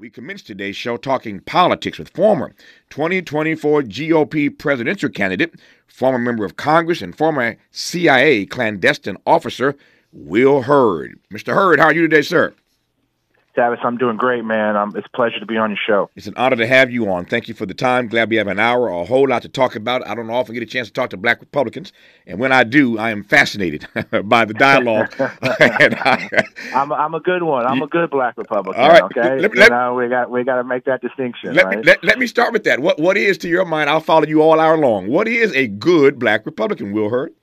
We commence today's show talking politics with former 2024 GOP presidential candidate, former member of Congress, and former CIA clandestine officer, Will Hurd. Mr. Hurd, how are you today, sir? Tavis, I'm doing great, man. Um, it's a pleasure to be on your show. It's an honor to have you on. Thank you for the time. Glad we have an hour, a whole lot to talk about. I don't often get a chance to talk to black Republicans, and when I do, I am fascinated by the dialogue. I, am I'm a good one. I'm a good black Republican. All right. Okay. Let, let, you know, we got we got to make that distinction. Let, right? me, let, let me start with that. What what is to your mind? I'll follow you all hour long. What is a good black Republican, Will Hurd?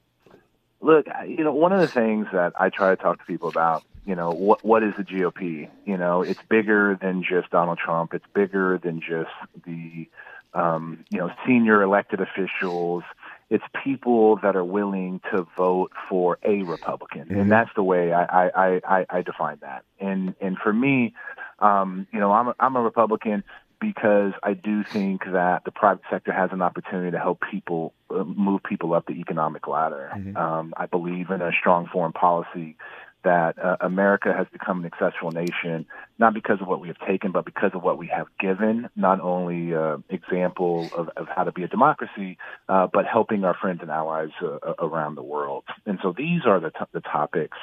Look, you know, one of the things that I try to talk to people about you know what what is the GOP? You know, it's bigger than just Donald Trump. It's bigger than just the um, you know senior elected officials. It's people that are willing to vote for a Republican, mm-hmm. and that's the way I, I, I, I define that. And and for me, um, you know, I'm a, I'm a Republican because I do think that the private sector has an opportunity to help people uh, move people up the economic ladder. Mm-hmm. Um, I believe in a strong foreign policy that uh, America has become an exceptional nation, not because of what we have taken, but because of what we have given, not only uh, example of, of how to be a democracy, uh, but helping our friends and allies uh, around the world. And so these are the, t- the topics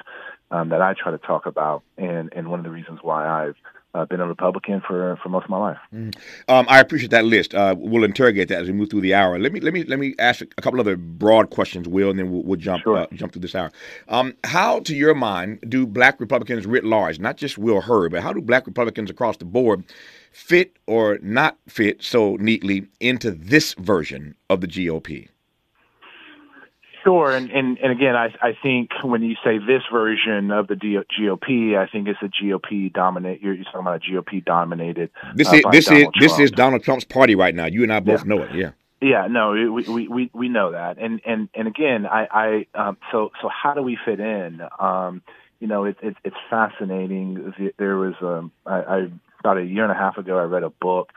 um, that I try to talk about, and, and one of the reasons why I've uh, been a Republican for, for most of my life. Mm. Um, I appreciate that list. Uh, we'll interrogate that as we move through the hour. Let me let me let me ask a couple other broad questions, Will, and then we'll, we'll jump sure. uh, jump through this hour. Um, how, to your mind, do Black Republicans writ large, not just Will Hurd, but how do Black Republicans across the board fit or not fit so neatly into this version of the GOP? Sure, and, and, and again, I, I think when you say this version of the GOP, I think it's a GOP dominate. You're, you're talking about a GOP dominated. This uh, is this Donald is Trump. this is Donald Trump's party right now. You and I both yeah. know it. Yeah. Yeah, no, we, we we we know that, and and and again, I I um, so so how do we fit in? Um, you know, it, it it's fascinating. There was um, I, I about a year and a half ago, I read a book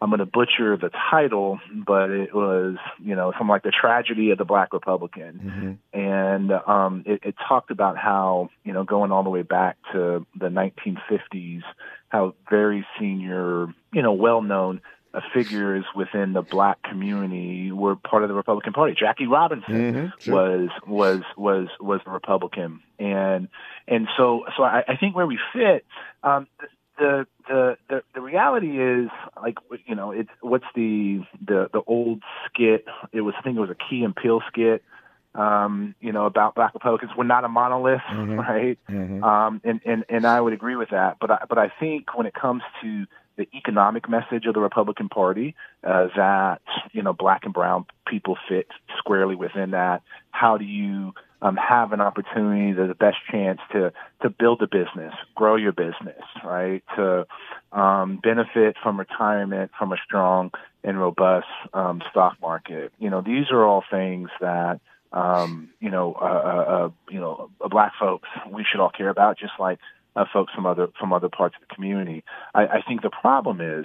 I'm going to butcher the title, but it was, you know, something like the tragedy of the Black Republican, mm-hmm. and um, it, it talked about how, you know, going all the way back to the 1950s, how very senior, you know, well-known uh, figures within the black community were part of the Republican Party. Jackie Robinson mm-hmm, sure. was was was was a Republican, and and so so I, I think where we fit, um, the, the the the reality is like you know it's what's the the the old skit it was I think it was a Key and Peele skit um you know about black republicans we're not a monolith mm-hmm. right mm-hmm. um and and and I would agree with that but I, but I think when it comes to the economic message of the Republican Party uh, that you know black and brown people fit squarely within that how do you um, have an opportunity, the best chance to to build a business, grow your business, right? To um, benefit from retirement from a strong and robust um, stock market. You know, these are all things that um, you know, uh, uh, uh you know, black folks we should all care about, just like uh, folks from other from other parts of the community. I, I think the problem is,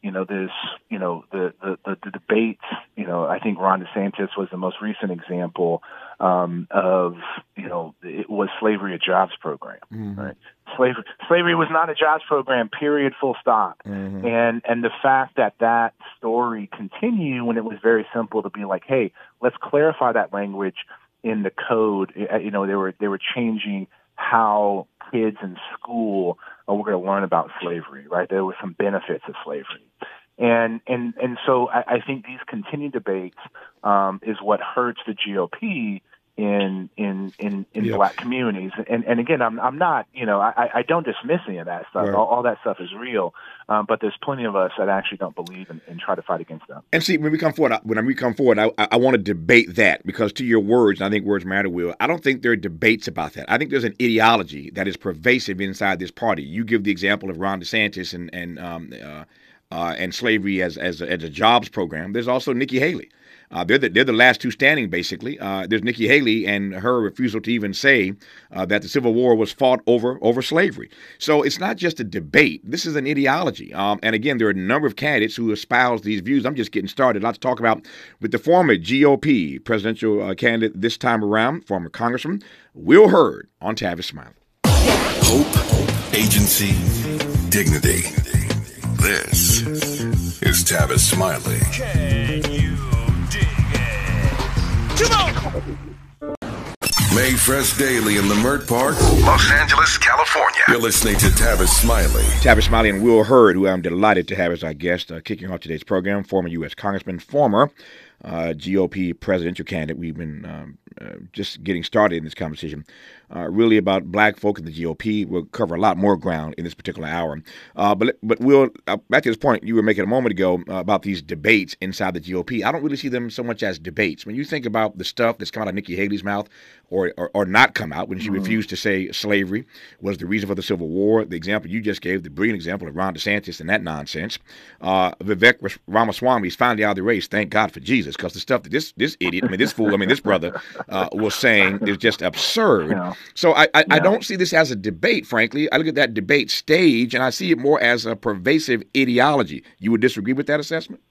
you know, this, you know, the, the the the debates. You know, I think Ron DeSantis was the most recent example um, of, you know, it was slavery a jobs program, mm-hmm. right? Slavery slavery was not a jobs program. Period. Full stop. Mm-hmm. And and the fact that that story continued when it was very simple to be like, hey, let's clarify that language in the code. You know, they were they were changing how kids in school were going to learn about slavery, right? There were some benefits of slavery. And and and so I, I think these continued debates um, is what hurts the GOP in in in in black communities. And and again i'm i'm not you know i i don't dismiss any of that stuff. Right. all, all, that stuff is real. Um, but there's plenty of us that actually don't believe and, and, try to fight against them. And see when we come forward when we come forward i i want to debate that because to your words i think words matter will i don't think there are debates about that. I think there's an ideology that is pervasive inside this party. You give the example of ron desantis and and um, uh, uh, and slavery as as a, as a jobs program. There's also nikki haley uh, they're, the, they're the last two standing, basically. Uh, there's Nikki Haley and her refusal to even say uh, that the Civil War was fought over over slavery. So it's not just a debate. This is an ideology. Um, and again, there are a number of candidates who espouse these views. I'm just getting started. Lots to talk about with the former GOP presidential uh, candidate this time around, former Congressman Will Hurd on Tavis Smiley. Hope, agency, dignity. This is Tavis Smiley. It? Come on! Mayfresh Daily in Leimert Park, Los Angeles, California. You're listening to Tavis Smiley. Tavis Smiley and Will Hurd, who I'm delighted to have as our guest, uh, kicking off today's program, former U.S. Congressman, former uh, GOP presidential candidate. We've been um, uh, just getting started in this conversation, uh, really about black folk in the GOP. We'll cover a lot more ground in this particular hour. Uh, but but Will, uh, back to this point you were making a moment ago uh, about these debates inside the GOP. I don't really see them so much as debates. When you think about the stuff that's come out of Nikki Haley's mouth, or or, or not come out when she mm-hmm. refused to say slavery was the reason for the Civil War. The example you just gave, the brilliant example of Ron DeSantis and that nonsense. Vivek Ramaswamy is finally out of the race. Thank God for Jesus, because the stuff that this this idiot, I mean this fool, I mean this brother uh, was saying is just absurd. Yeah. So I, I, yeah. I, don't see this as a debate, frankly. I look at that debate stage and I see it more as a pervasive ideology. You would disagree with that assessment?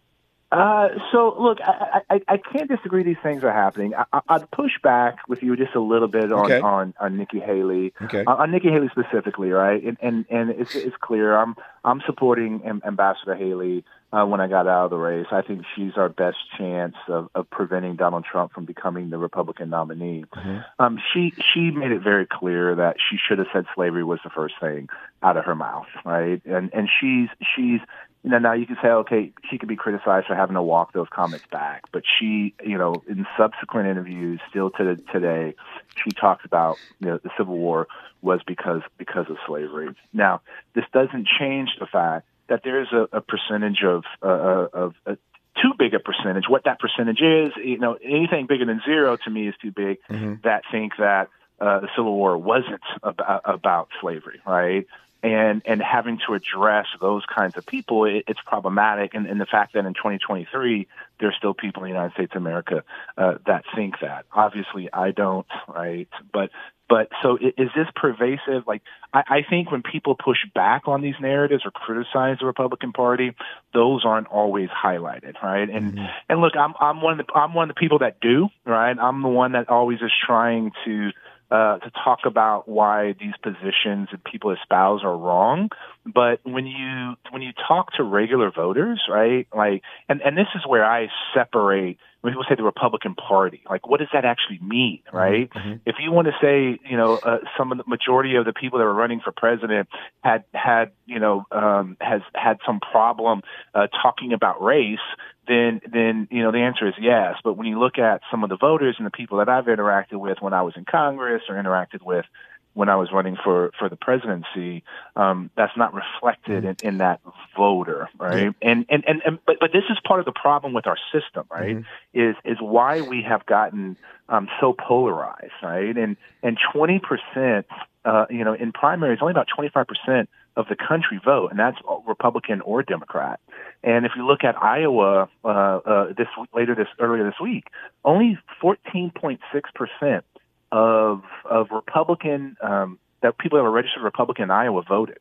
Uh, so look, I, I, I can't disagree. These things are happening. I, would push back with you just a little bit on okay. on, on Nikki Haley, okay. uh, on Nikki Haley specifically, right? And and, and it's, it's clear. I'm I'm supporting Ambassador Haley uh, when I got out of the race. I think she's our best chance of, of preventing Donald Trump from becoming the Republican nominee. Mm-hmm. Um, she she made it very clear that she should have said slavery was the first thing out of her mouth, right? And and she's she's you know, now you can say, okay, she could be criticized for having to walk those comments back, but she, you know, in subsequent interviews, still to today, she talks about you know the Civil War was because because of slavery. Now, this doesn't change the fact that there is a, a percentage of uh, uh of uh, too big a percentage. What that percentage is, you know, anything bigger than zero to me is too big. Mm-hmm. That think that uh, the Civil War wasn't about, about slavery, right? And and having to address those kinds of people, it, it's problematic. And, and the fact that in 2023 there's still people in the United States of America uh, that think that. Obviously, I don't, right? But but so is this pervasive? Like I, I think when people push back on these narratives or criticize the Republican Party, those aren't always highlighted, right? And mm-hmm. and look, I'm I'm one of the I'm one of the people that do, right? I'm the one that always is trying to uh, to talk about why these positions that people espouse are wrong. But when you when you talk to regular voters, right? Like, and and this is where I separate when people say the Republican Party. Like, what does that actually mean, mm-hmm. right? Mm-hmm. If you want to say, you know, uh, some of the majority of the people that were running for president had had you know um, has had some problem uh, talking about race then then you know the answer is yes. But when you look at some of the voters and the people that I've interacted with when I was in Congress or interacted with when I was running for for the presidency, um, that's not reflected in, in that voter, right? Yeah. And, and and and but but this is part of the problem with our system, right? Mm-hmm. Is is why we have gotten um, so polarized, right? And and twenty percent, uh, you know, in primaries, only about twenty five percent of the country vote, and that's Republican or Democrat. And if you look at Iowa uh, uh, this later this earlier this week, only 14.6 percent of of Republican um, that people that were registered Republican in Iowa voted,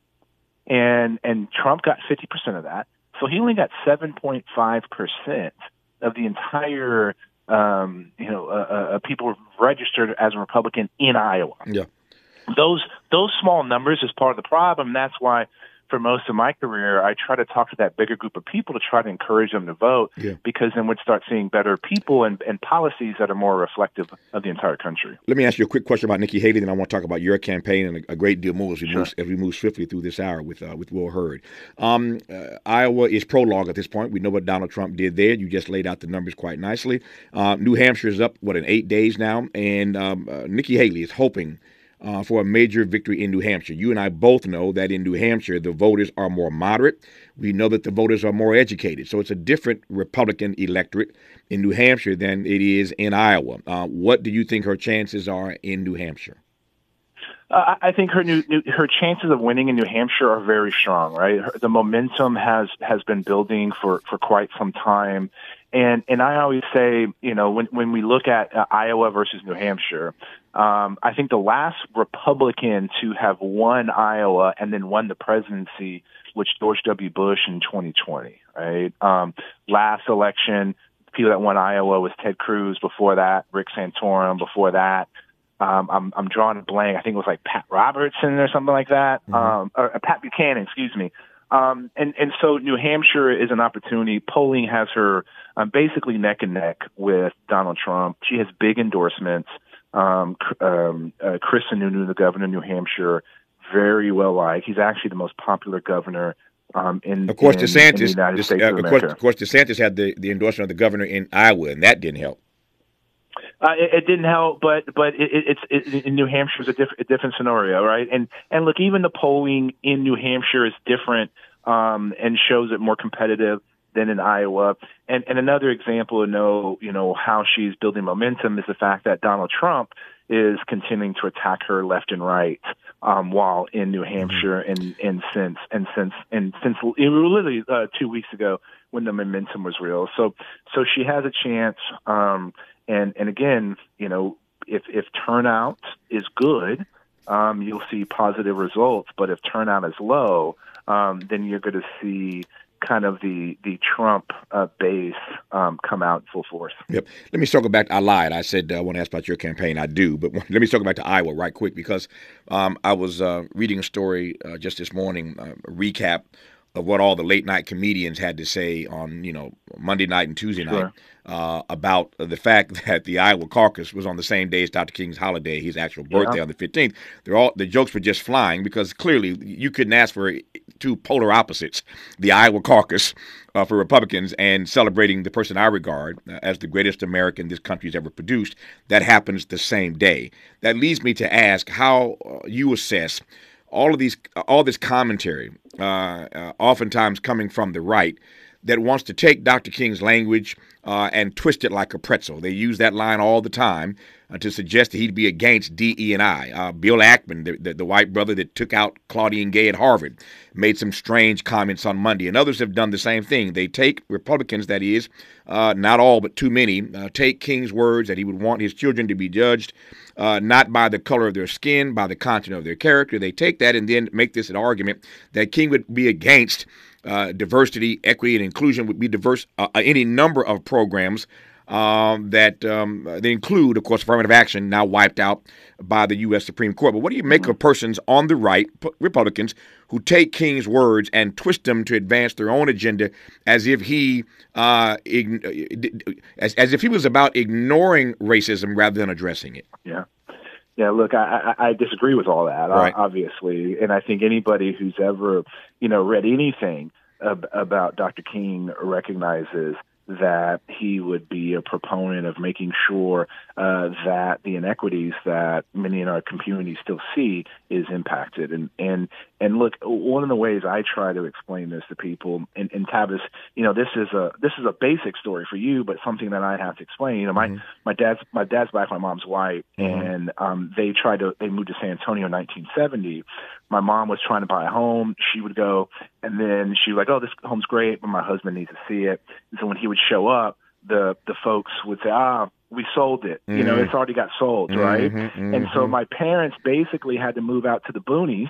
and and Trump got 50 percent of that. So he only got 7.5 percent of the entire um, you know uh, uh, people registered as a Republican in Iowa. Yeah those those small numbers is part of the problem. That's why for most of my career, I try to talk to that bigger group of people to try to encourage them to vote yeah. because then we'd start seeing better people and, and policies that are more reflective of the entire country. Let me ask you a quick question about Nikki Haley, then I want to talk about your campaign and a, great deal more as we, sure. move, as we move swiftly through this hour with uh, with Will Hurd. Um, uh, Iowa is prologue at this point. We know what Donald Trump did there. You just laid out the numbers quite nicely. Uh, New Hampshire is up, what, in eight days now? And um, uh, Nikki Haley is hoping – uh, for a major victory in New Hampshire. You and I both know that in New Hampshire, the voters are more moderate. We know that the voters are more educated. So it's a different Republican electorate in New Hampshire than it is in Iowa. Uh, what do you think her chances are in New Hampshire? Uh, I think her new, new, her chances of winning in New Hampshire are very strong. Right, her, the momentum has has been building for for quite some time, and and I always say, you know, when when we look at uh, Iowa versus New Hampshire, um, I think the last Republican to have won Iowa and then won the presidency was George W. Bush in 2020. Right, um, last election, the people that won Iowa was Ted Cruz. Before that, Rick Santorum. Before that, um, I'm I'm drawing a blank. I think it was like Pat Robertson or something like that, mm-hmm. um, or, or Pat Buchanan, excuse me. Um, and and so New Hampshire is an opportunity. Polling has her um, basically neck and neck with Donald Trump. She has big endorsements. Um, um, uh, Chris Sununu, the governor of New Hampshire, very well liked. He's actually the most popular governor um, in, of course, in, DeSantis. in the United De- States uh, of, of course, of course, DeSantis had the, the endorsement of the governor in Iowa, and that didn't help. Uh, it, it didn't help, but but it, it, it's it, in New Hampshire is a, diff, a different scenario, right? And and look, even the polling in New Hampshire is different um, and shows it more competitive than in Iowa. And and another example to know you know how she's building momentum is the fact that Donald Trump is continuing to attack her left and right um, while in New Hampshire and and since and since and since literally uh, two weeks ago when the momentum was real. So so she has a chance. Um, and and again, you know, if if turnout is good, um, you'll see positive results. But if turnout is low, um, then you're going to see kind of the the Trump uh, base um, come out in full force. Yep. Let me circle back. I lied. I said uh, I want to ask about your campaign. I do, but let me circle back to Iowa right quick because um, I was uh, reading a story uh, just this morning, uh, a recap of what all the late night comedians had to say on you know Monday night and Tuesday Sure. night uh, about the fact that the Iowa caucus was on the same day as Dr. King's holiday, his actual birthday Yeah. on the 15th. They're all the jokes were just flying because clearly you couldn't ask for two polar opposites: the Iowa caucus uh, for Republicans and celebrating the person I regard uh, as the greatest American this country's ever produced. That happens the same day. That leads me to ask how uh, you assess all of these, all this commentary, uh, uh, oftentimes coming from the right, that wants to take Dr. King's language uh, and twist it like a pretzel. They use that line all the time uh, to suggest that he'd be against DE and I. Uh, Bill Ackman, the, the, the white brother that took out Claudine Gay at Harvard, made some strange comments on Monday, and others have done the same thing. They take Republicans, that is, uh, not all but too many, uh, take King's words that he would want his children to be judged uh, not by the color of their skin, by the content of their character. They take that and then make this an argument that King would be against uh, diversity, equity, and inclusion, would be diverse uh, any number of programs um, that um, they include, of course, affirmative action now wiped out by the U.S. Supreme Court. But what do you make of persons on the right, p- Republicans, who take King's words and twist them to advance their own agenda, as if he, uh, ign- as, as if he was about ignoring racism rather than addressing it? Yeah. Yeah, look, I, I, I disagree with all that, Right. obviously, and I think anybody who's ever, you know, read anything ab- about Dr. King recognizes that he would be a proponent of making sure uh, that the inequities that many in our community still see is impacted. And and and look, one of the ways I try to explain this to people, and, and Tavis, you know, this is a this is a basic story for you, but something that I have to explain. You know, my my dad's my dad's black, my mom's white, and um, they tried to they moved to San Antonio in 1970. My mom was trying to buy a home. She would go, and then she was like, "Oh, this home's great, but my husband needs to see it." And so when he would show up, the the folks would say, "Ah, we sold it. You know, Mhm. it's already got sold, right?" Mhm, And so mhm. my parents basically had to move out to the boonies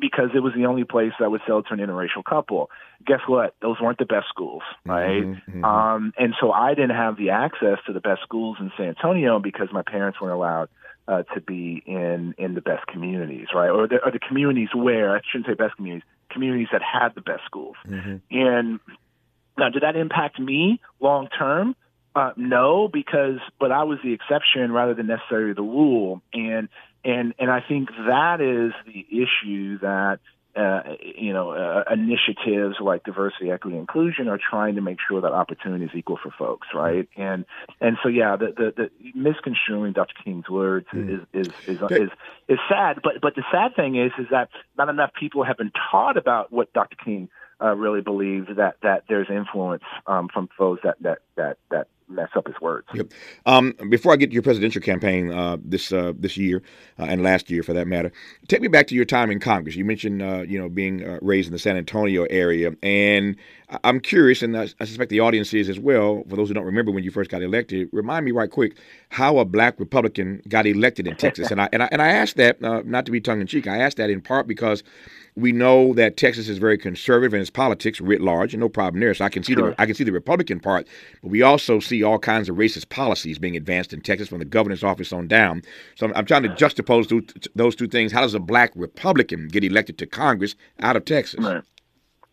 because it was the only place that would sell to an interracial couple. Guess what? Those weren't the best schools, right? Mhm, mhm. Um, and so I didn't have the access to the best schools in San Antonio because my parents weren't allowed uh, to be in in the best communities, right? Or the, or the communities where I shouldn't say best communities, communities that had the best schools. Mhm. And now, did that impact me long term? Uh, no, because but I was the exception rather than necessarily the rule, and and and I think that is the issue that uh, you know uh, initiatives like diversity, equity, inclusion are trying to make sure that opportunity is equal for folks, right? And and so yeah, the the, the misconstruing Dr. King's words is, is is is is sad, but but the sad thing is is that not enough people have been taught about what Dr. King uh, really believes that that there's influence um, from folks that that that that mess up his words. Yep. Um, before I get to your presidential campaign uh, this uh, this year uh, and last year, for that matter, take me back to your time in Congress. You mentioned uh, you know being uh, raised in the San Antonio area, and I- I'm curious, and I, I suspect the audience is as well. For those who don't remember when you first got elected, remind me right quick how a black Republican got elected in Texas. and I and I, and I asked that uh, not to be tongue in cheek. I asked that in part because we know that Texas is very conservative in its politics writ large, and no problem there. So I can see Sure. the I can see the Republican part, but we also see all kinds of racist policies being advanced in Texas from the governor's office on down. So I'm, I'm trying to juxtapose those, those two things. How does a black Republican get elected to Congress out of Texas? Right.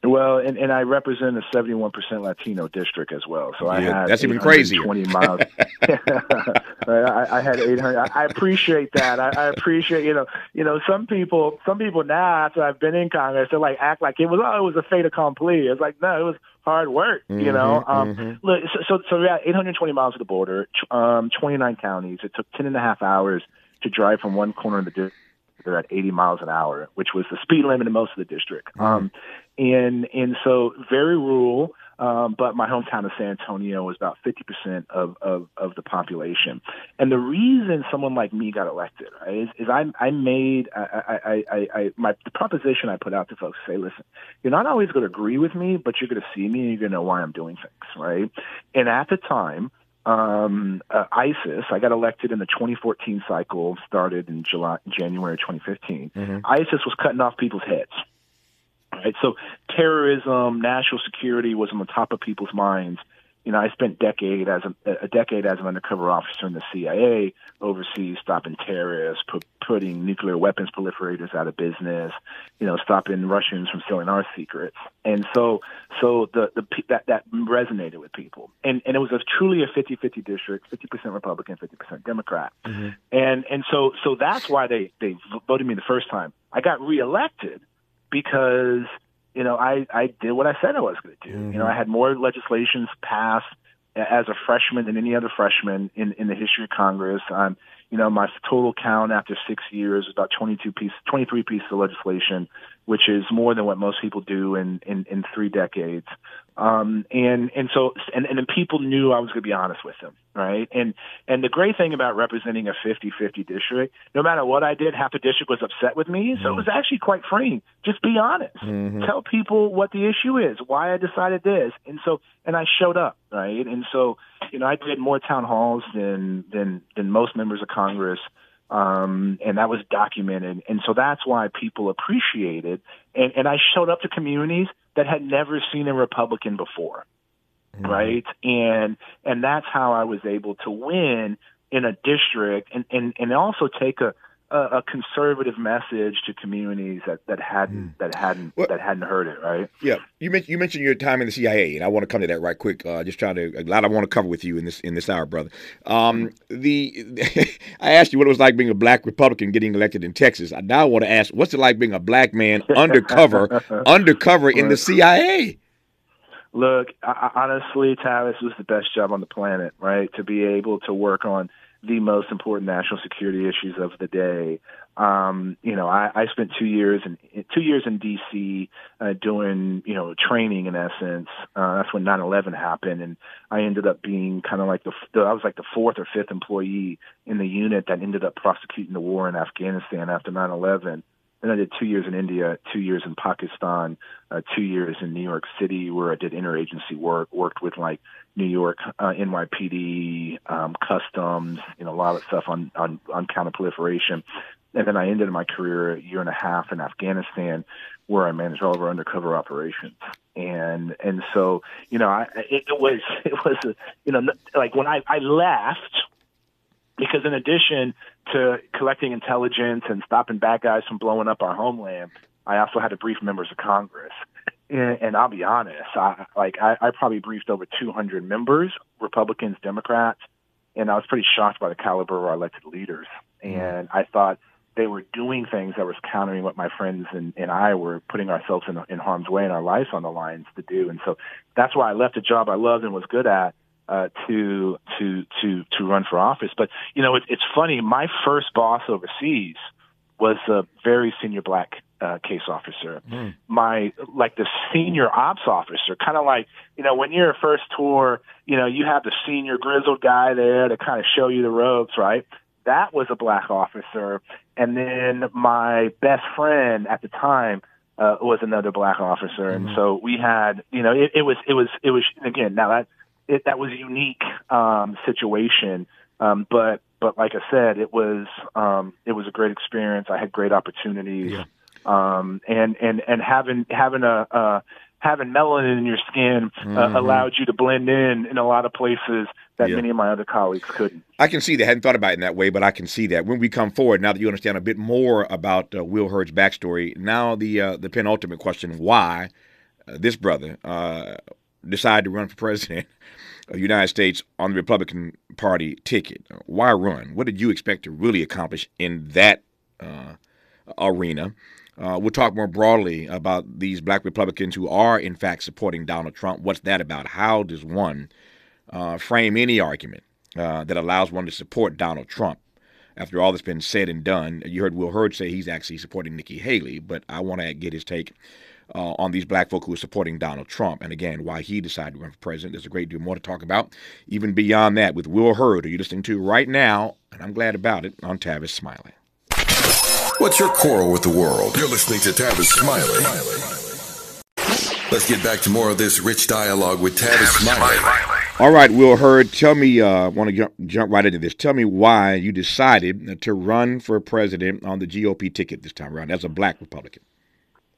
Well, and, and I represent a 71% Latino district as well. So I Yeah, have that's even crazier. 20 miles. I, I had 800. I, I appreciate that. I, I appreciate, you know, you know, some people, some people now after I've been in Congress, they like act like it was, oh, it was a fait accompli. It's like, no, it was hard work, you know? Mhm, Um, mhm. Look, so, so, so had 820 miles of the border, um, 29 counties. It took 10 and a half hours to drive from one corner of the district. They're at 80 miles an hour, which was the speed limit in most of the district. Um, and and so very rural. Um, but my hometown of San Antonio was about 50% of, of, of the population. And the reason someone like me got elected, right, is, is I, I made, I, I, I, I, my, the proposition I put out to folks say, listen, you're not always going to agree with me, but you're going to see me and you're going to know why I'm doing things, right? And at the time, um, uh, ISIS, I got elected in the 2014 cycle, started in July, January 2015. Mhm. ISIS was cutting off people's heads. Right, so terrorism, national security was on the top of people's minds. You know, I spent decade as a, a decade as an undercover officer in the CIA overseas, stopping terrorists, pu- putting nuclear weapons proliferators out of business. You know, stopping Russians from stealing our secrets. And so, so the the pe- that that resonated with people. And and it was a truly a 50-50 district, 50% Republican, 50% Democrat. Mhm. And and so so that's why they they voted me the first time. I got reelected because you know I I did what I said I was going to do. You know I had more legislations passed as a freshman than any other freshman in in the history of Congress. Um, you know my total count after six years is about 22 pieces, 23 pieces of legislation, which is more than what most people do in in, in three decades. Um, and and so and and then people knew I was going to be honest with them, right? And and the great thing about representing a 50-50 district, no matter what I did, half the district was upset with me, so it was actually quite freeing. Just be honest. Mhm. Tell people what the issue is, why I decided this, and so and I showed up, right? And so you know I did more town halls than than than most members of Congress um, and that was documented. And so that's why people appreciated. And, and I showed up to communities that had never seen a Republican before, mm-hmm. right? And and that's how I was able to win in a district, and and and also take a a, a conservative message to communities that that hadn't that hadn't Well- that hadn't heard it, right? Yeah, you mentioned you mentioned your time in the CIA, and I want to come to that right quick. Uh, just trying to a lot I want to cover with you in this in this hour, brother. Um, the I asked you what it was like being a black Republican getting elected in Texas. I now want to ask, what's it like being a black man undercover undercover in the CIA? Look, I- honestly, Tavis was the best job on the planet, right? To be able to work on the most important national security issues of the day. Um, you know, I, I spent two years in two years in D.C. Uh, doing you know training in essence. Uh, that's when 9/11 happened, and I ended up being kind of like the, the I was like the fourth or fifth employee in the unit that ended up prosecuting the war in Afghanistan after 9/11. Then I did two years in India, two years in Pakistan, uh, two years in New York City, where I did interagency work, worked with like New York uh, NYPD, um, customs, you know, a lot of stuff on on on counterproliferation. And then I ended my career a year and a half in Afghanistan, where I managed all of our undercover operations. And and so you know, I it, was it was a, you know like when I I left because in addition to collecting intelligence and stopping bad guys from blowing up our homeland, I also had to brief members of Congress. And, and I'll be honest, I, like I, I probably briefed over 200 members, Republicans, Democrats, and I was pretty shocked by the caliber of our elected leaders. Mm-hmm. And I thought they were doing things that was countering what my friends and, and I were putting ourselves in, in harm's way and our lives on the lines to do. And so that's why I left a job I loved and was good at uh, to to to to run for office. But you know, it, it's funny. My first boss overseas was a very senior black uh, case officer. My like the senior ops officer, kind of like you know when you're a first tour, you know you have the senior grizzled guy there to kind of show you the ropes, right? That was a black officer, and then my best friend at the time uh, was another black officer, and so we had you know it, it was it was it was again now that it, that was a unique um, situation. Um, but but like I said, it was um, it was a great experience. I had great opportunities, Yeah. um, and and and having having a uh, having melanin in your skin uh, Mhm. allowed you to blend in in a lot of places that Yeah. many of my other colleagues couldn't. I can see that. I hadn't thought about it in that way, but I can see that when we come forward. Now that you understand a bit more about uh, Will Hurd's backstory, now the uh, the penultimate question: Why? this brother decided to run for president of the United States on the Republican Party ticket. Why run? What did you expect to really accomplish in that uh, arena? Uh, we'll talk more broadly about these black Republicans who are, in fact, supporting Donald Trump. What's that about? How does one uh, frame any argument uh, that allows one to support Donald Trump? After all that's been said and done, you heard Will Hurd say he's actually supporting Nikki Haley, but I want to get his take uh, on these black folk who are supporting Donald Trump. And again, why he decided to run for president. There's a great deal more to talk about, even beyond that, with Will Hurd, who you're listening to right now, and I'm glad about it, on Tavis Smiley. What's your quarrel with the world? You're listening to Tavis Smiley. Let's get back to more of this rich dialogue with Tavis Smiley. All right, Will Hurd, tell me, I uh, want to jump, jump right into this. Tell me why you decided to run for president on the GOP ticket this time around as a black Republican.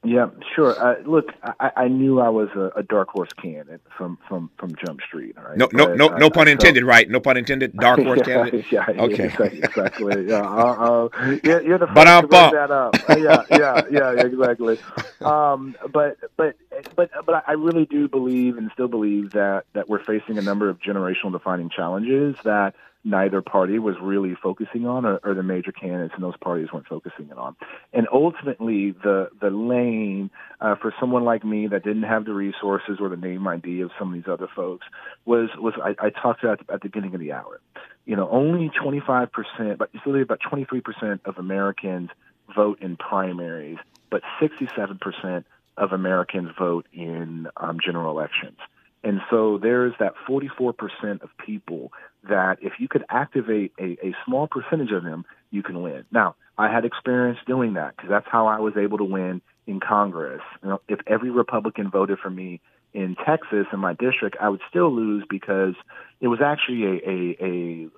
Yeah, sure. Uh, look, I, I knew I was a, a, dark horse candidate from from from Jump Street. Right? No, no, no, no pun intended. right? No pun intended. Dark horse yeah, candidate. Yeah. Okay. Exactly. exactly yeah. Uh, uh, you're, you're the first to bring that up. Uh, yeah. Yeah. Yeah. Exactly. Um, but but but but I really do believe and still believe that that we're facing a number of generational defining challenges that neither party was really focusing on, or, or the major candidates in those parties weren't focusing it on. And ultimately, the the lane uh, for someone like me that didn't have the resources or the name ID of some of these other folks was was I, I talked about at the beginning of the hour. You know, only 25 percent, but it's really about 23 percent of Americans vote in primaries, but 67 percent of Americans vote in um, general elections. And so there's that 44% of people that if you could activate a, a small percentage of them, you can win. Now, I had experience doing that because that's how I was able to win in Congress. You know, if every Republican voted for me in Texas in my district, I would still lose because it was actually a a,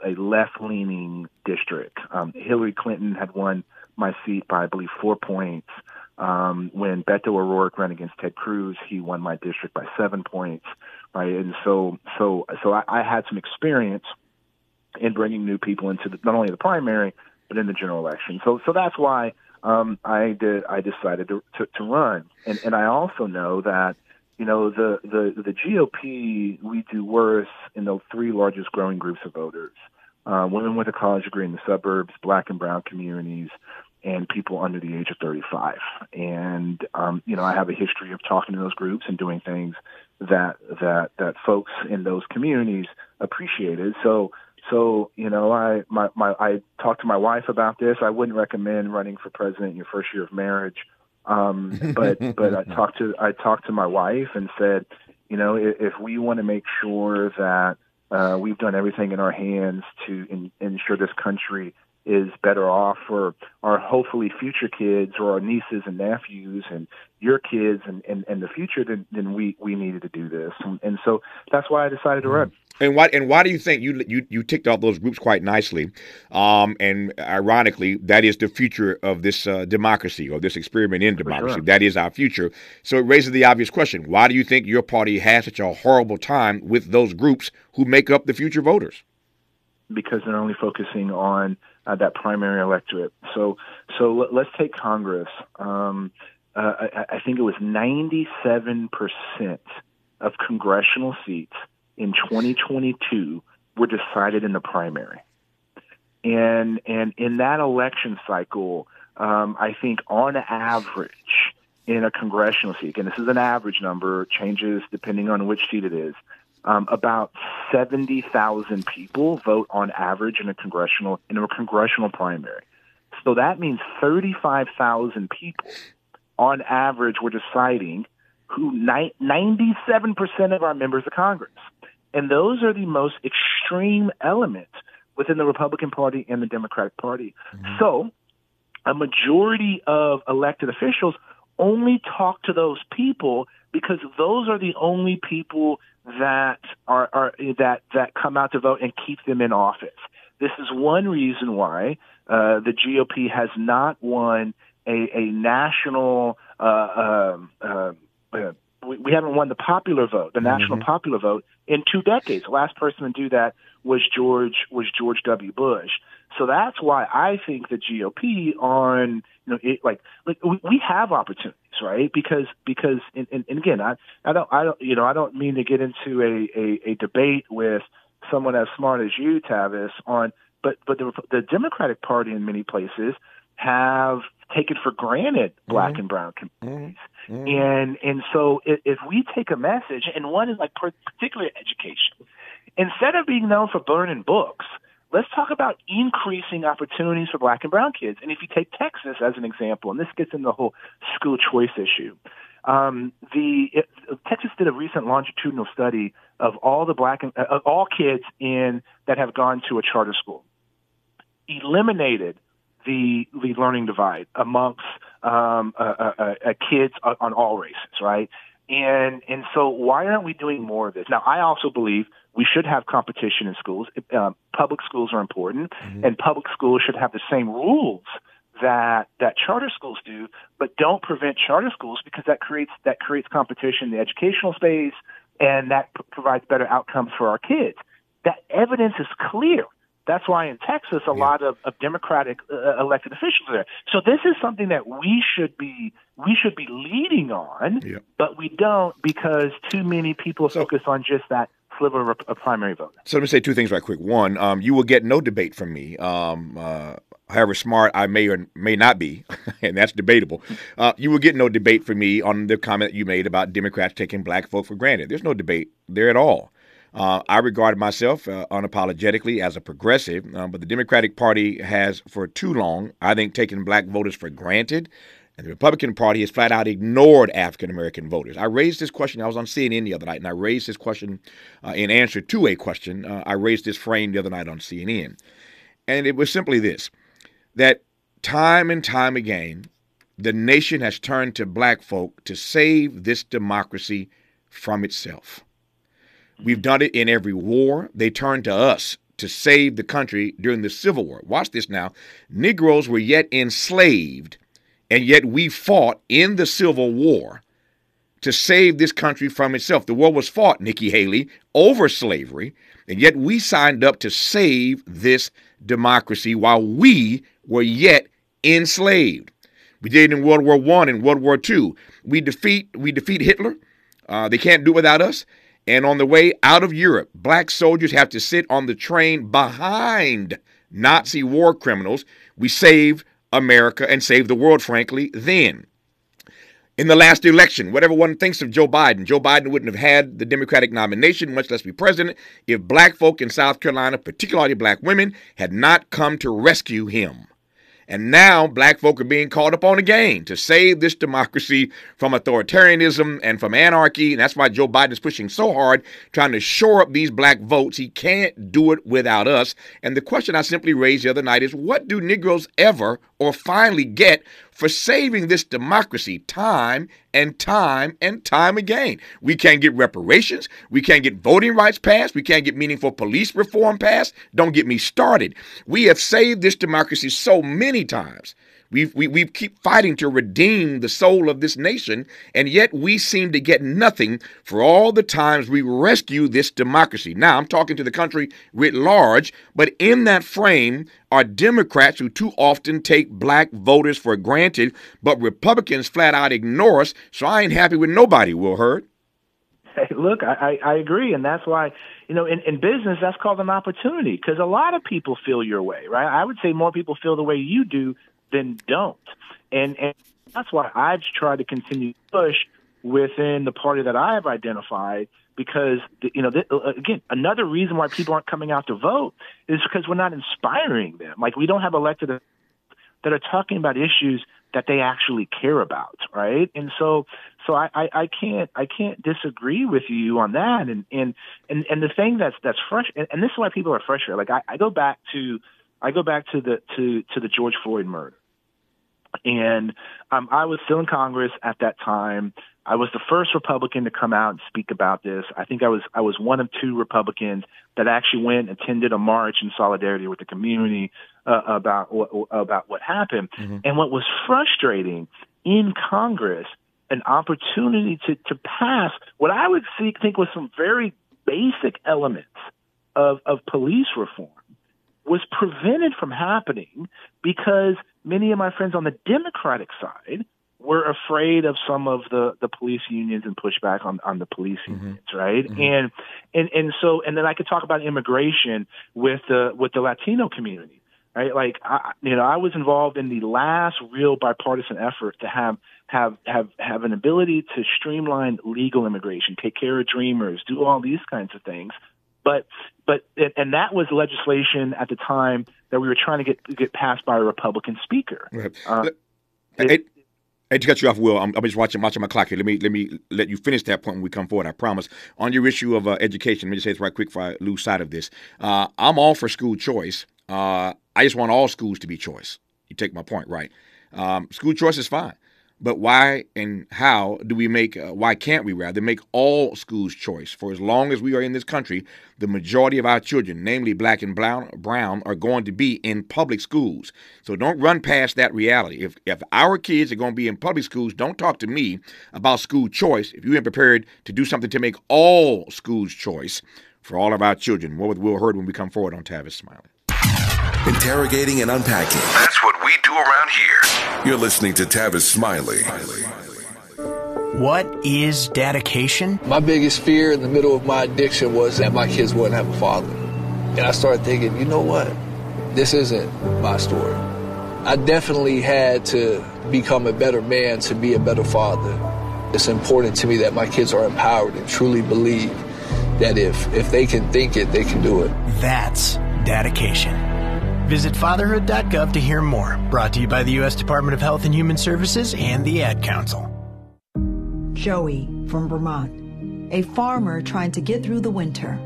a, a left leaning district. Um, Hillary Clinton had won my seat by I believe four points. Um, when Beto O'Rourke ran against Ted Cruz, he won my district by seven points, right? And so, so, so I, I had some experience in bringing new people into the, not only the primary but in the general election. So, so that's why um, I did. I decided to, to, to run, and and I also know that you know the the the GOP we do worse in the three largest growing groups of voters: uh, women with a college degree in the suburbs, Black and Brown communities, and people under the age of 35. And um, you know, I have a history of talking to those groups and doing things that that that folks in those communities appreciated. So so you know, I my my I talked to my wife about this. I wouldn't recommend running for president in your first year of marriage. Um, but but I talked to I talked to my wife and said, you know, if, if we want to make sure that uh, we've done everything in our hands to in, ensure this country is better off for our hopefully future kids or our nieces and nephews and your kids and, and, and the future, than, then we, we needed to do this. And, and so that's why I decided to run. And why and why do you think you you you ticked off those groups quite nicely? Um, and ironically, that is the future of this uh, democracy or this experiment in democracy. Sure. That is our future. So it raises the obvious question: Why do you think your party has such a horrible time with those groups who make up the future voters? Because they're only focusing on uh, that primary electorate. So so let's take Congress. Um, uh, I, I think it was ninety seven percent of congressional seats in 2022 were decided in the primary. And and in that election cycle, um, I think on average in a congressional seat, and this is an average number, changes depending on which seat it is. Um, about 70,000 people vote on average in a congressional in a congressional primary. So that means 35,000 people on average were deciding who 97% of our members of Congress. And those are the most extreme elements within the Republican Party and the Democratic Party. Mm-hmm. So a majority of elected officials only talk to those people because those are the only people that are, are that that come out to vote and keep them in office. This is one reason why uh, the GOP has not won a, a national uh, um, uh, uh, we, we haven't won the popular vote, the mm-hmm. national popular vote, in two decades. The last person to do that was George was George W. Bush. So that's why I think the GOP on you know it, like like we have opportunities, right? Because because and, and, and again, I I don't I don't you know I don't mean to get into a, a a debate with someone as smart as you, Tavis, on but but the the Democratic Party in many places have taken for granted black mm-hmm. and brown communities. Mm-hmm. And and so if, if we take a message, and one is like particularly education, instead of being known for burning books, let's talk about increasing opportunities for black and brown kids. And if you take Texas as an example, and this gets into the whole school choice issue, um, the it, Texas did a recent longitudinal study of all the black and uh, all kids in that have gone to a charter school, eliminated the the learning divide amongst um, uh, uh, uh, uh kids on all races, right? And and so why aren't we doing more of this? Now, I also believe we should have competition in schools. Uh, public schools are important, mm-hmm. and public schools should have the same rules that that charter schools do, but don't prevent charter schools because that creates that creates competition in the educational space, and that p- provides better outcomes for our kids. That evidence is clear. That's why in Texas, a yeah. lot of, of Democratic uh, elected officials are there. So this is something that we should be we should be leading on, yeah. but we don't because too many people so, focus on just that sliver of a primary vote. So let me say two things right quick. One, um, you will get no debate from me. Um, uh, however smart I may or may not be, and that's debatable, uh, you will get no debate from me on the comment you made about Democrats taking black folk for granted. There's no debate there at all. Uh, I regard myself uh, unapologetically as a progressive, uh, but the Democratic Party has, for too long, I think, taken black voters for granted. And the Republican Party has flat out ignored African American voters. I raised this question. I was on CNN the other night, and I raised this question uh, in answer to a question. Uh, I raised this frame the other night on CNN. And it was simply this that time and time again, the nation has turned to black folk to save this democracy from itself. We've done it in every war. They turned to us to save the country during the Civil War. Watch this now. Negroes were yet enslaved, and yet we fought in the Civil War to save this country from itself. The war was fought, Nikki Haley, over slavery, and yet we signed up to save this democracy while we were yet enslaved. We did it in World War One and World War Two. We defeat we defeat Hitler. Uh, they can't do without us. And on the way out of Europe, black soldiers have to sit on the train behind Nazi war criminals. We saved America and saved the world, frankly, then. In the last election, whatever one thinks of Joe Biden, Joe Biden wouldn't have had the Democratic nomination, much less be president, if black folk in South Carolina, particularly black women, had not come to rescue him. And now black folk are being called upon again to save this democracy from authoritarianism and from anarchy. And that's why Joe Biden is pushing so hard, trying to shore up these black votes. He can't do it without us. And the question I simply raised the other night is what do Negroes ever or finally get for saving this democracy time and time and time again. We can't get reparations. We can't get voting rights passed. We can't get meaningful police reform passed. Don't get me started. We have saved this democracy so many times We've, we, we keep fighting to redeem the soul of this nation, and yet we seem to get nothing for all the times we rescue this democracy. Now, I'm talking to the country writ large, but in that frame are Democrats who too often take black voters for granted, but Republicans flat out ignore us, so I ain't happy with nobody, Will Hurd. Hey, look, I, I agree, and that's why you know in, in business that's called an opportunity because a lot of people feel your way, right? I would say more people feel the way you do then don't. And and that's why I've tried to continue to push within the party that I have identified because you know uh, again another reason why people aren't coming out to vote is because we're not inspiring them. Like we don't have elected that are talking about issues that they actually care about, right? And so so I, I, I can't I can't disagree with you on that. And and and, and the thing that's that's fresh and, and this is why people are frustrated. Like I, I go back to I go back to the to to the George Floyd murder. And um, I was still in Congress at that time. I was the first Republican to come out and speak about this. I think I was I was one of two Republicans that actually went and attended a march in solidarity with the community uh, about about what happened. Mm-hmm. And what was frustrating in Congress an opportunity to, to pass what I would see, think was some very basic elements of, of police reform was prevented from happening because many of my friends on the Democratic side were afraid of some of the, the police unions and pushback on, on the police mm-hmm. unions, right? Mm-hmm. And and and so and then I could talk about immigration with the with the Latino community, right? Like I, you know, I was involved in the last real bipartisan effort to have have have have an ability to streamline legal immigration, take care of dreamers, do all these kinds of things. But but and that was legislation at the time that we were trying to get get passed by a Republican speaker. Right. Uh, it, Hey, to cut you off, Will, I'm, I'm, just watching watching my clock here. Let me let me let you finish that point when we come forward. I promise. On your issue of uh, education, let me just say this right quick before I lose sight of this. Uh, I'm all for school choice. Uh, I just want all schools to be choice. You take my point, right? Um, school choice is fine. But why and how do we make, uh, why can't we rather make all schools choice? For as long as we are in this country, the majority of our children, namely black and brown, brown are going to be in public schools. So don't run past that reality. If, if our kids are going to be in public schools, don't talk to me about school choice if you ain't prepared to do something to make all schools choice for all of our children. More with Will Hurd when we come forward on Tavis Smiley. Interrogating and unpacking. That's what we do around here. You're listening to Tavis Smiley. What is dedication? My biggest fear in the middle of my addiction was that my kids wouldn't have a father. And I started thinking, you know what? This isn't my story. I definitely had to become a better man to be a better father. It's important to me that my kids are empowered and truly believe that if, if they can think it, they can do it. That's dedication. Visit fatherhood.gov to hear more. Brought to you by the U.S. Department of Health and Human Services and the Ad Council. Joey from Vermont, a farmer trying to get through the winter.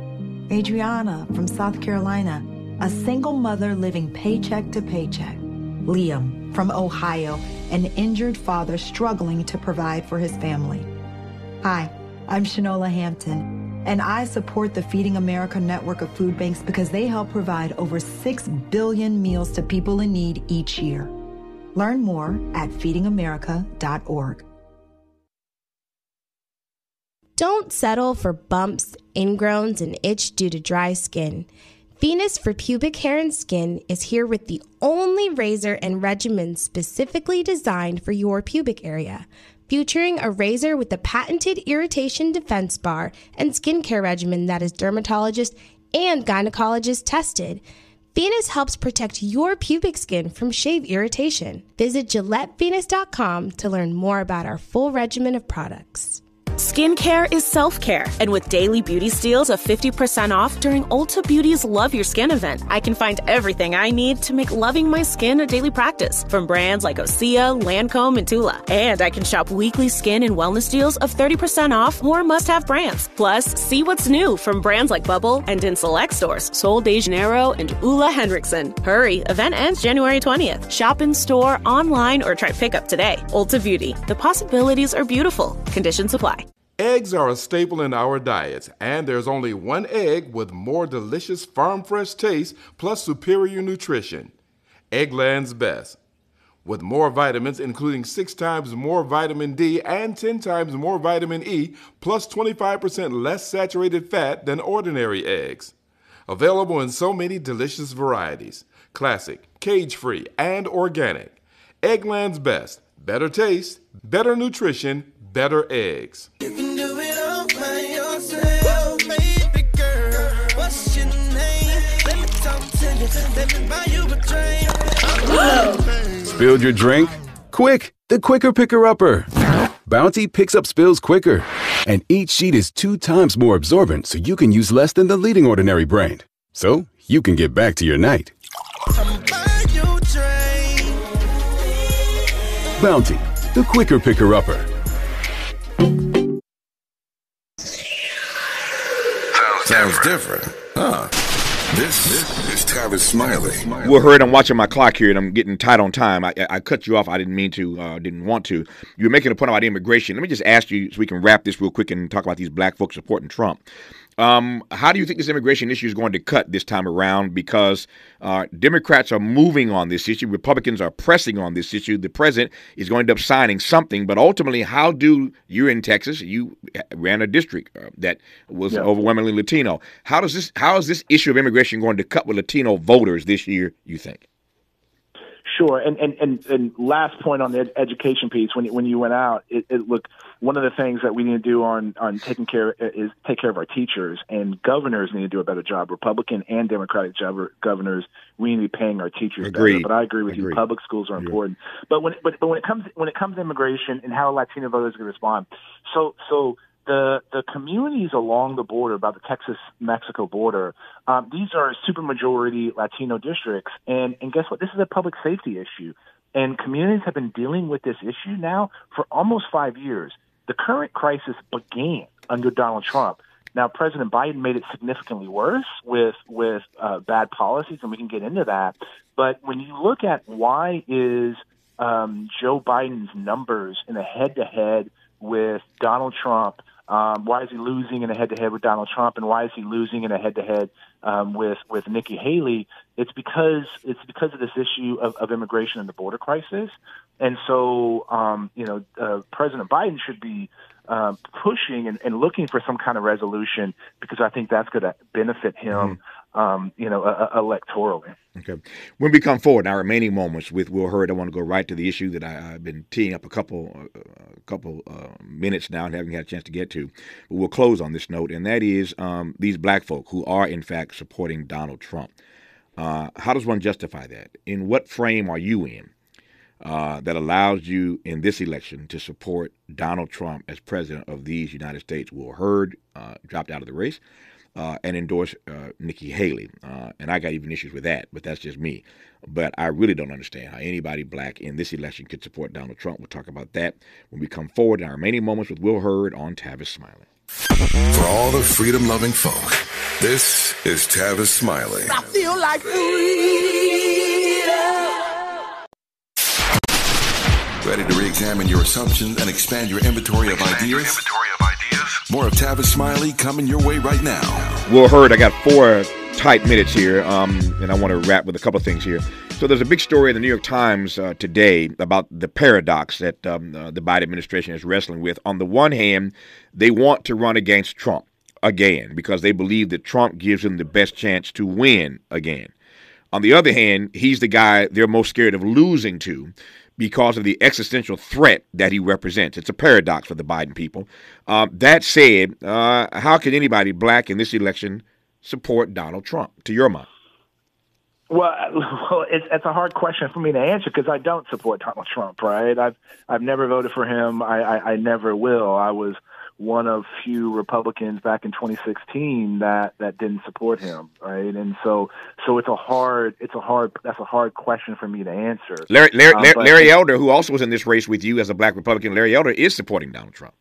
Adriana from South Carolina, a single mother living paycheck to paycheck. Liam from Ohio, an injured father struggling to provide for his family. Hi, I'm Shanola Hampton and I support the Feeding America network of food banks because they help provide over 6 billion meals to people in need each year. Learn more at feedingamerica.org. Don't settle for bumps, ingrowns, and itch due to dry skin. Venus for pubic hair and skin is here with the only razor and regimen specifically designed for your pubic area featuring a razor with the patented irritation defense bar and skincare regimen that is dermatologist and gynecologist tested. Venus helps protect your pubic skin from shave irritation. Visit GilletteVenus.com to learn more about our full regimen of products. Skincare is self care, and with daily beauty steals of 50% off during Ulta Beauty's Love Your Skin event, I can find everything I need to make loving my skin a daily practice from brands like Osea, Lancome, and Tula. And I can shop weekly skin and wellness deals of 30% off more must have brands. Plus, see what's new from brands like Bubble and in select stores, Sol de Janeiro and Ole Henriksen. Hurry, event ends January 20th. Shop in store, online, or try pickup today. Ulta Beauty, the possibilities are beautiful. Conditions apply. Eggs are a staple in our diets, and there's only one egg with more delicious farm fresh taste plus superior nutrition. Eggland's Best. With more vitamins, including six times more vitamin D and 10 times more vitamin E, plus 25% less saturated fat than ordinary eggs. Available in so many delicious varieties classic, cage free, and organic. Eggland's Best. Better taste, better nutrition, better eggs. Spilled your drink? Quick, the quicker picker upper. Bounty picks up spills quicker. And each sheet is two times more absorbent, so you can use less than the leading ordinary brand. So you can get back to your night. Bounty, the quicker picker upper. Sounds different. Huh. This, this is Tavis Smiley. Will, Hurd, I'm watching my clock here and I'm getting tight on time. I, I cut you off. I didn't mean to, uh, didn't want to. You were making a point about immigration. Let me just ask you so we can wrap this real quick and talk about these black folks supporting Trump. Um, how do you think this immigration issue is going to cut this time around? Because uh, Democrats are moving on this issue, Republicans are pressing on this issue. The president is going to end up signing something, but ultimately, how do you're in Texas? You ran a district uh, that was yeah. overwhelmingly Latino. How does this? How is this issue of immigration going to cut with Latino voters this year? You think? Sure, and and and, and last point on the education piece. When you, when you went out, it, it look one of the things that we need to do on on taking care is take care of our teachers and governors need to do a better job. Republican and Democratic job, governors, we need to be paying our teachers Agreed. better. But I agree with Agreed. you. Public schools are important. But when but but when it comes when it comes to immigration and how Latino voters can respond, so so the the communities along the border, about the Texas Mexico border, um, these are supermajority Latino districts, and and guess what? This is a public safety issue, and communities have been dealing with this issue now for almost five years. The current crisis began under Donald Trump. Now, President Biden made it significantly worse with with uh, bad policies, and we can get into that. But when you look at why is um, Joe Biden's numbers in a head-to-head with Donald Trump um, why is he losing in a head-to-head with Donald Trump, and why is he losing in a head-to-head um, with with Nikki Haley? It's because it's because of this issue of, of immigration and the border crisis. And so, um, you know, uh, President Biden should be uh, pushing and, and, looking for some kind of resolution because I think that's going to benefit him, mm-hmm. Um, you know, uh, electorally. Okay. When we come forward in our remaining moments with Will Hurd, I want to go right to the issue that I, have been teeing up a couple, uh, couple uh, minutes now and haven't had a chance to get to. But we'll close on this note, and that is um, these black folk who are in fact supporting Donald Trump. Uh, how does one justify that? In what frame are you in? uh, that allows you in this election to support Donald Trump as president of these United States. Will Hurd uh, dropped out of the race uh, and endorse uh, Nikki Haley. Uh, and I got even issues with that, but that's just me. But I really don't understand how anybody black in this election could support Donald Trump. We'll talk about that when we come forward in our remaining moments with Will Hurd on Tavis Smiley. For all the freedom loving folk, this is Tavis Smiley. I feel like freedom. Ready to re-examine your assumptions and expand your inventory, of, ideas? More of Tavis Smiley coming your way right now. Will, Hurd. I got four tight minutes here, um, and I want to wrap with a couple of things here. So there's a big story in the New York Times uh, today about the paradox that um, uh, the Biden administration is wrestling with. On the one hand, they want to run against Trump again because they believe that Trump gives them the best chance to win again. On the other hand, he's the guy they're most scared of losing to because of the existential threat that he represents. It's a paradox for the Biden people. Uh, that said, uh, how can anybody black in this election support Donald Trump, to your mind? Well, well, it's, it's a hard question for me to answer because I don't support Donald Trump. Right? I've I've never voted for him. I, I, I never will. I was one of few Republicans back in 2016 that that didn't support him, right? And so so it's a hard it's a hard that's a hard question for me to answer. Larry Larry, um, Larry Elder, who also was in this race with you as a black Republican, Larry Elder is supporting Donald Trump.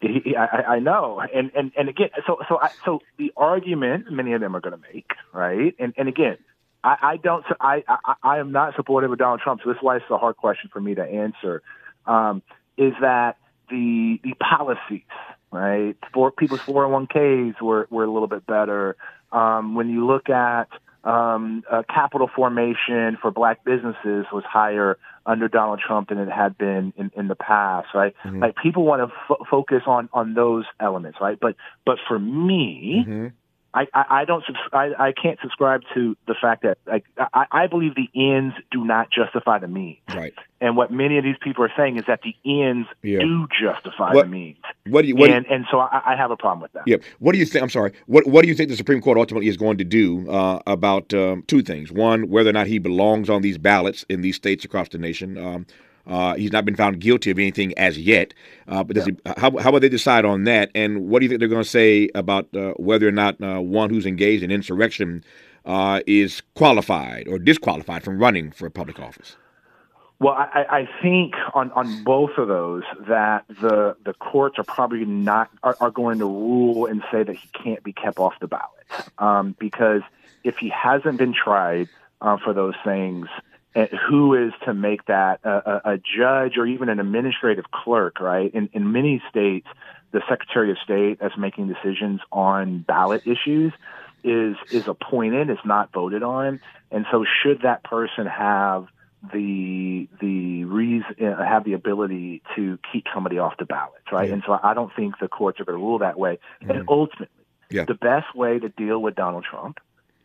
He, I, I know, and and and again, so so I, so the argument many of them are going to make, right? And and again, I, I don't, I, I I am not supportive of Donald Trump, so this is why it's a hard question for me to answer. Um, is that the the policies right? For people's 401ks were, were a little bit better. Um, when you look at um, uh, capital formation for black businesses was higher under Donald Trump than it had been in, in the past, right? Mm-hmm. Like people want to f- focus on on those elements, right? But but for me, mm-hmm. I, I, I don't I, I can't subscribe to the fact that like I, I believe the ends do not justify the means. Right. And what many of these people are saying is that the ends yeah. do justify what, the means. What do you what and, do you, and so I, I, have a problem with that. Yeah. What do you think? I'm sorry. What What do you think the Supreme Court ultimately is going to do uh, about um, two things? One, whether or not he belongs on these ballots in these states across the nation. Um, uh, he's not been found guilty of anything as yet. Uh, but does yeah. he, how, how will they decide on that? And what do you think they're going to say about uh, whether or not uh, one who's engaged in insurrection uh, is qualified or disqualified from running for public office? Well, I, I think on, on both of those that the the courts are probably not are, are going to rule and say that he can't be kept off the ballot um, because if he hasn't been tried uh, for those things, who is to make that a, a, judge or even an administrative clerk, right? In, in many states, the Secretary of State that's making decisions on ballot issues is is appointed, is not voted on, and so should that person have the the reason uh, have the ability to keep somebody off the ballots, right? Yeah. And so I don't think the courts are going to rule that way. Mm-hmm. And ultimately, yeah. the best way to deal with Donald Trump,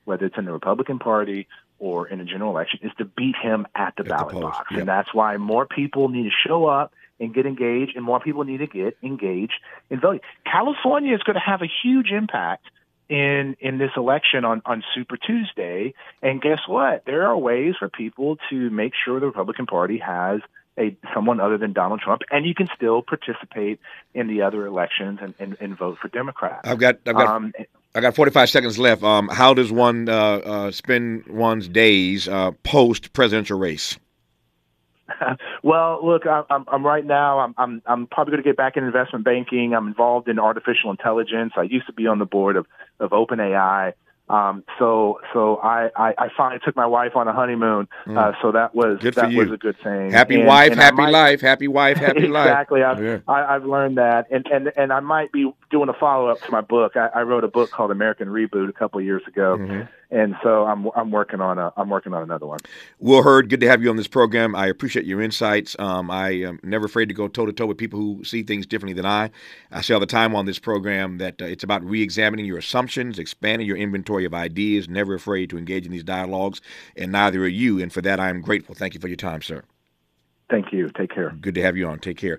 whether it's in the Republican Party or in a general election, is to beat him at the at ballot the box, yeah. and that's why more people need to show up and get engaged, and more people need to get engaged in voting. California is going to have a huge impact in in this election on on Super Tuesday. And guess what? There are ways for people to make sure the Republican Party has a someone other than Donald Trump, and you can still participate in the other elections and, and, and vote for Democrats. I've got I've got um, I got 45 seconds left. Um, how does one uh, uh, spend one's days uh, post presidential race? well, look, I'm, I'm right now. I'm, I'm, I'm probably going to get back in investment banking. I'm involved in artificial intelligence. I used to be on the board of, of OpenAI. Um, so, so I, I, I finally took my wife on a honeymoon. Mm. Uh, so that was good that was a good thing. Happy and, wife, and happy might, life. Happy wife, happy life. Exactly. I've, yeah. I, have learned that, and and and I might be doing a follow up to my book. I, I, wrote a book called American Reboot a couple of years ago. Mm-hmm and so I'm I'm working on a I'm working on another one. Will Hurd, good to have you on this program. I appreciate your insights. Um, I am never afraid to go toe to toe with people who see things differently than I. I say all the time on this program that uh, it's about re-examining your assumptions, expanding your inventory of ideas. Never afraid to engage in these dialogues, and neither are you. And for that, I am grateful. Thank you for your time, sir. Thank you. Take care. Good to have you on. Take care.